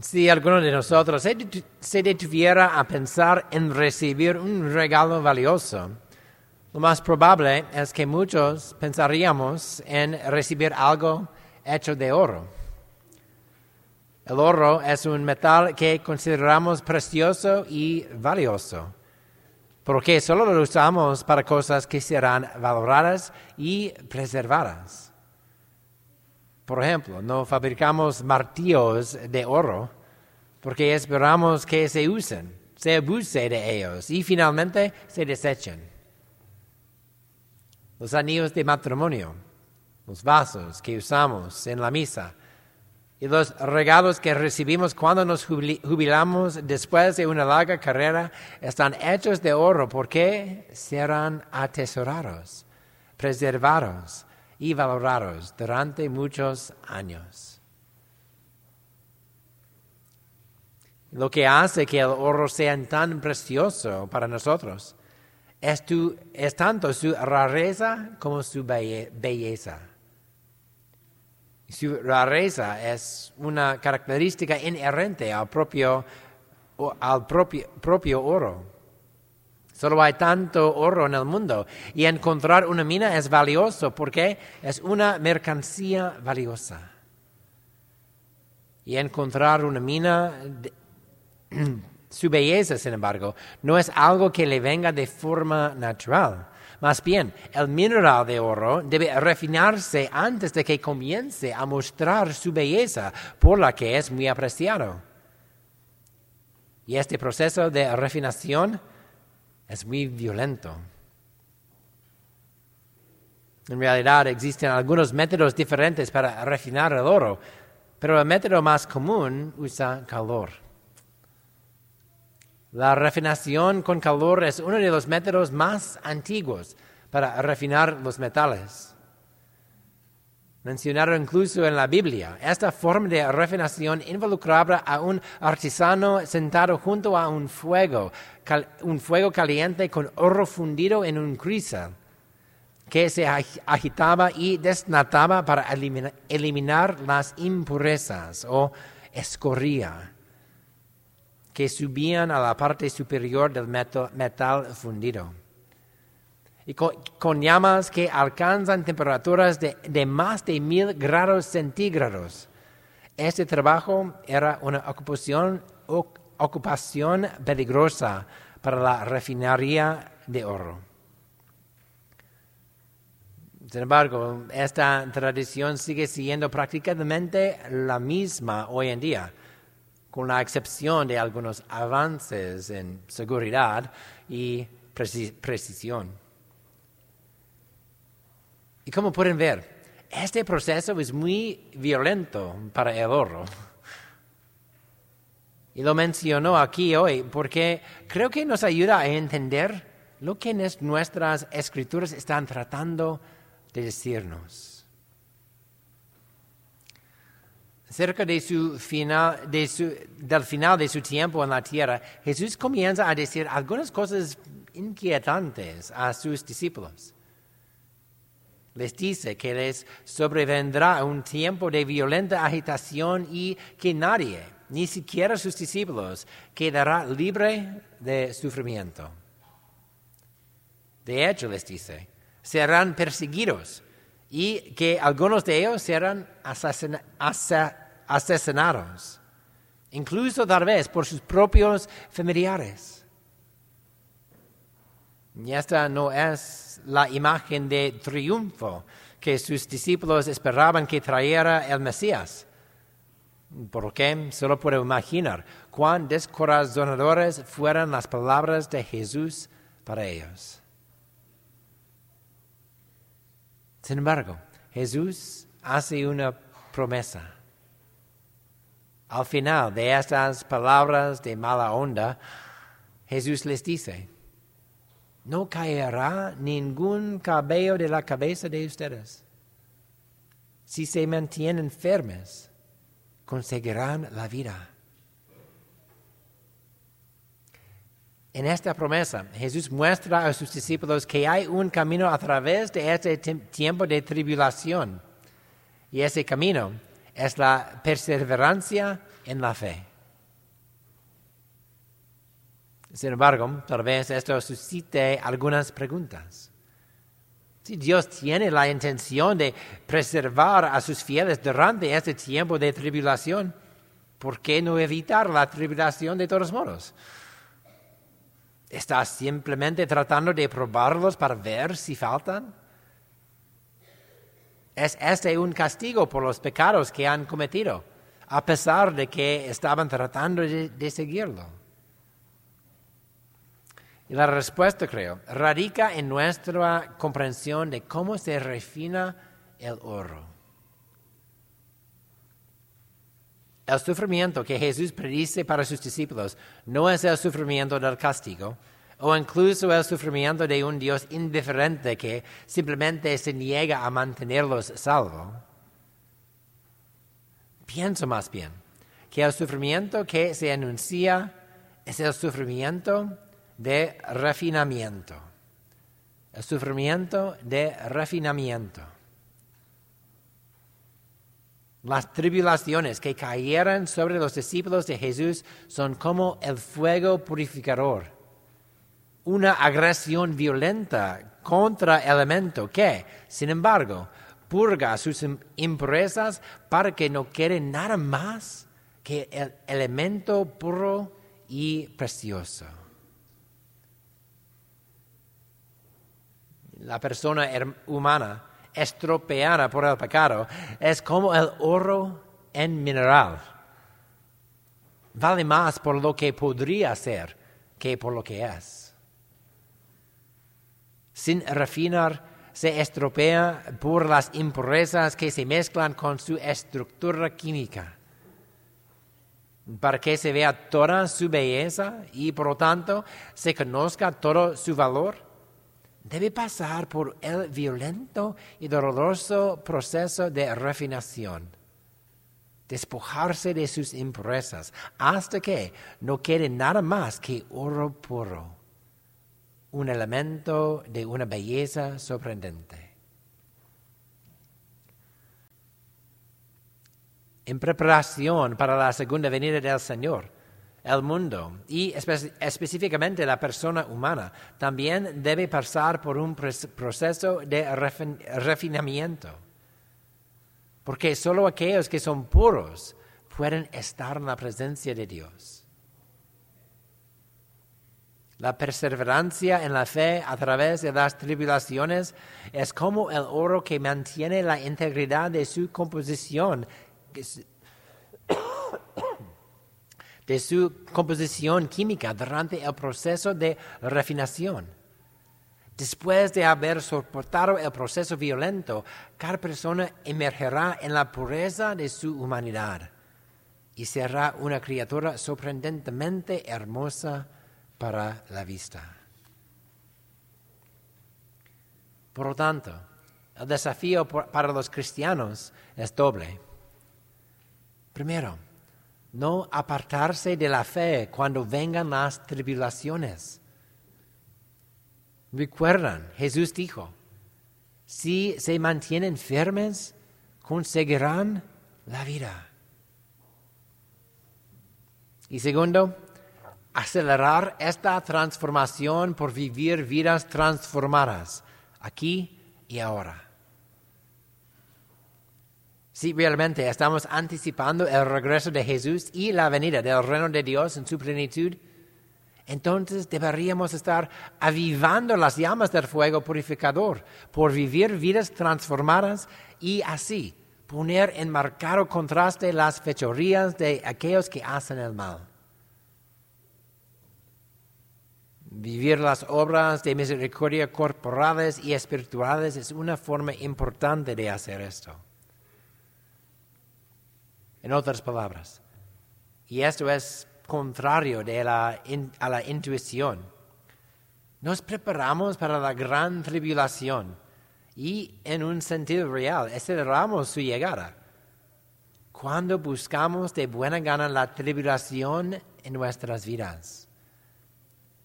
Si alguno de nosotros se detu- se detuviera a pensar en recibir un regalo valioso, lo más probable es que muchos pensaríamos en recibir algo hecho de oro. El oro es un metal que consideramos precioso y valioso, porque solo lo usamos para cosas que serán valoradas y preservadas. Por ejemplo, no fabricamos martillos de oro porque esperamos que se usen, se abuse de ellos y finalmente se desechen. Los anillos de matrimonio, los vasos que usamos en la misa y los regalos que recibimos cuando nos jubilamos después de una larga carrera están hechos de oro porque serán atesorados, preservados y valorados durante muchos años. Lo que hace que el oro sea tan precioso para nosotros es, tu- es tanto su rareza como su belle- belleza. Su rareza es una característica inherente al propio, al propio, propio oro. Solo hay tanto oro en el mundo y encontrar una mina es valioso porque es una mercancía valiosa. Y encontrar una mina, su belleza, sin embargo, no es algo que le venga de forma natural. Más bien, el mineral de oro debe refinarse antes de que comience a mostrar su belleza, por la que es muy apreciado. Y este proceso de refinación es muy violento. En realidad existen algunos métodos diferentes para refinar el oro, pero el método más común usa calor. La refinación con calor es uno de los métodos más antiguos para refinar los metales. Mencionado incluso en la Biblia, esta forma de refinación involucraba a un artesano sentado junto a un fuego, un fuego caliente con oro fundido en un cristal, que se ag- agitaba y desnataba para elimina- eliminar las impurezas o escorría que subían a la parte superior del meto- metal fundido. Y con, llamas que alcanzan temperaturas de, de más de mil grados centígrados. Este trabajo era una ocupación, ocupación peligrosa para la refinería de oro. Sin embargo, esta tradición sigue siendo prácticamente la misma hoy en día con la excepción de algunos avances en seguridad y preci- precisión. Y como pueden ver, este proceso es muy violento para el oro. Y lo menciono aquí hoy porque creo que nos ayuda a entender lo que nuestras escrituras están tratando de decirnos. Cerca de su final, de su- del final de su tiempo en la tierra, Jesús comienza a decir algunas cosas inquietantes a sus discípulos. Les dice que les sobrevendrá un tiempo de violenta agitación y que nadie, ni siquiera sus discípulos, quedará libre de sufrimiento. De hecho, les dice, serán perseguidos y que algunos de ellos serán asesinados, incluso tal vez por sus propios familiares. Y esta no es la imagen de triunfo que sus discípulos esperaban que trajera el Mesías. Porque solo puedo imaginar cuán descorazonadoras fueran las palabras de Jesús para ellos. Sin embargo, Jesús hace una promesa. Al final de estas palabras de mala onda, Jesús les dice, no caerá ningún cabello de la cabeza de ustedes. Si se mantienen firmes, conseguirán la vida. En esta promesa, Jesús muestra a sus discípulos que hay un camino a través de este tiempo de tribulación. Y ese camino es la perseverancia en la fe. Sin embargo, tal vez esto suscite algunas preguntas. Si Dios tiene la intención de preservar a sus fieles durante este tiempo de tribulación, ¿por qué no evitar la tribulación de todos modos? ¿Está simplemente tratando de probarlos para ver si faltan? ¿Es este un castigo por los pecados que han cometido, a pesar de que estaban tratando de, seguirlo? Y la respuesta, creo, radica en nuestra comprensión de cómo se refina el oro. El sufrimiento que Jesús predice para sus discípulos no es el sufrimiento del castigo, o incluso el sufrimiento de un Dios indiferente que simplemente se niega a mantenerlos salvos. Pienso más bien que el sufrimiento que se anuncia es el sufrimiento de refinamiento. El sufrimiento de refinamiento. Las tribulaciones que cayeron sobre los discípulos de Jesús son como el fuego purificador, una agresión violenta contra el elemento que, sin embargo, purga sus impurezas para que no quede nada más que el elemento puro y precioso. La persona humana estropeada por el pecado es como el oro en mineral. Vale más por lo que podría ser que por lo que es. Sin refinar, se estropea por las impurezas que se mezclan con su estructura química. Para que se vea toda su belleza y por lo tanto se conozca todo su valor, debe pasar por el violento y doloroso proceso de refinación, despojarse de sus impurezas, hasta que no quede nada más que oro puro, un elemento de una belleza sorprendente. En preparación para la segunda venida del Señor, el mundo y específicamente la persona humana también debe pasar por un proceso de refinamiento. Porque solo aquellos que son puros pueden estar en la presencia de Dios. La perseverancia en la fe a través de las tribulaciones es como el oro que mantiene la integridad de su composición de su composición química durante el proceso de refinación. Después de haber soportado el proceso violento, cada persona emergerá en la pureza de su humanidad y será una criatura sorprendentemente hermosa para la vista. Por lo tanto, el desafío para los cristianos es doble. Primero, no apartarse de la fe cuando vengan las tribulaciones. Recuerdan, Jesús dijo, si se mantienen firmes, conseguirán la vida. Y segundo, acelerar esta transformación por vivir vidas transformadas, aquí y ahora. Si realmente estamos anticipando el regreso de Jesús y la venida del reino de Dios en su plenitud, entonces deberíamos estar avivando las llamas del fuego purificador por vivir vidas transformadas y así poner en marcado contraste las fechorías de aquellos que hacen el mal. Vivir las obras de misericordia corporales y espirituales es una forma importante de hacer esto en otras palabras. Y esto es contrario a la intuición. Nos preparamos para la gran tribulación y en un sentido real aceleramos su llegada. Cuando buscamos de buena gana la tribulación en nuestras vidas.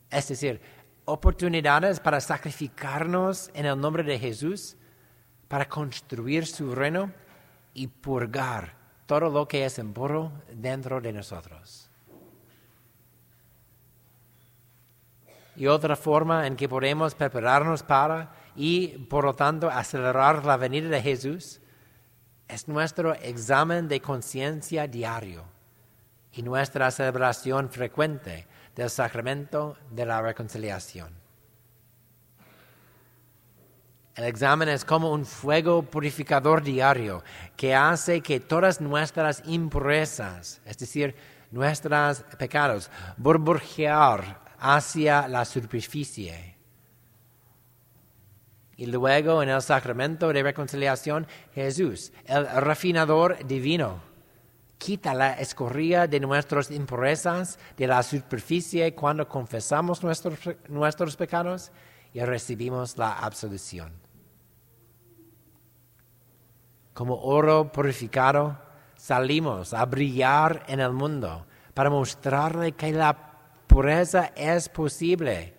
Es decir, oportunidades para sacrificarnos en el nombre de Jesús, para construir su reino y purgar todo lo que es impuro dentro de nosotros. Y otra forma en que podemos prepararnos para y, por lo tanto, acelerar la venida de Jesús es nuestro examen de conciencia diario y nuestra celebración frecuente del sacramento de la reconciliación. El examen es como un fuego purificador diario que hace que todas nuestras impurezas, es decir, nuestros pecados, burbujear hacia la superficie. Y luego en el sacramento de reconciliación, Jesús, el refinador divino, quita la escorría de nuestras impurezas de la superficie cuando confesamos nuestros, nuestros pecados y recibimos la absolución. Como oro purificado, salimos a brillar en el mundo para mostrarle que la pureza es posible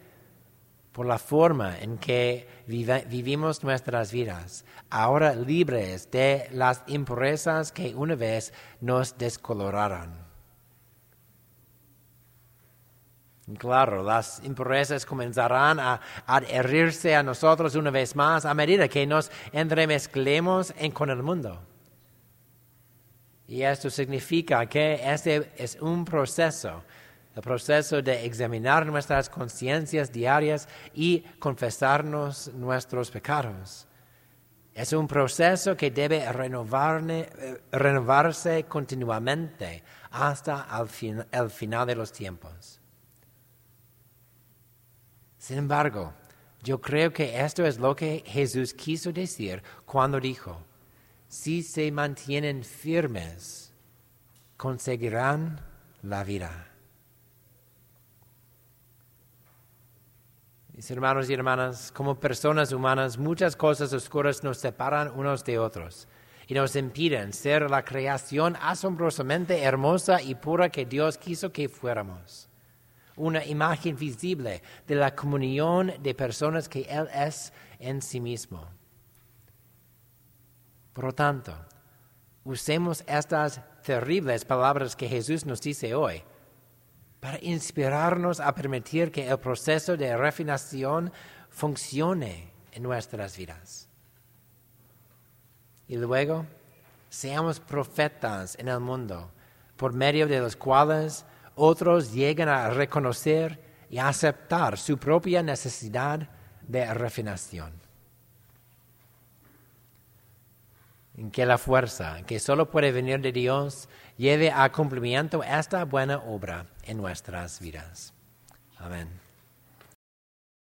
por la forma en que vivimos nuestras vidas, ahora libres de las impurezas que una vez nos descoloraron. Claro, las impurezas comenzarán a adherirse a nosotros una vez más a medida que nos entremezclemos con el mundo. Y esto significa que este es un proceso, el proceso de examinar nuestras conciencias diarias y confesarnos nuestros pecados. Es un proceso que debe renovarse continuamente hasta el final de los tiempos. Sin embargo, yo creo que esto es lo que Jesús quiso decir cuando dijo, si se mantienen firmes, conseguirán la vida. Mis hermanos y hermanas, como personas humanas, muchas cosas oscuras nos separan unos de otros y nos impiden ser la creación asombrosamente hermosa y pura que Dios quiso que fuéramos una imagen visible de la comunión de personas que Él es en sí mismo. Por lo tanto, usemos estas terribles palabras que Jesús nos dice hoy para inspirarnos a permitir que el proceso de refinación funcione en nuestras vidas. Y luego, seamos profetas en el mundo, por medio de los cuales otros llegan a reconocer y aceptar su propia necesidad de refinación. En que la fuerza que solo puede venir de Dios lleve a cumplimiento esta buena obra en nuestras vidas. Amén.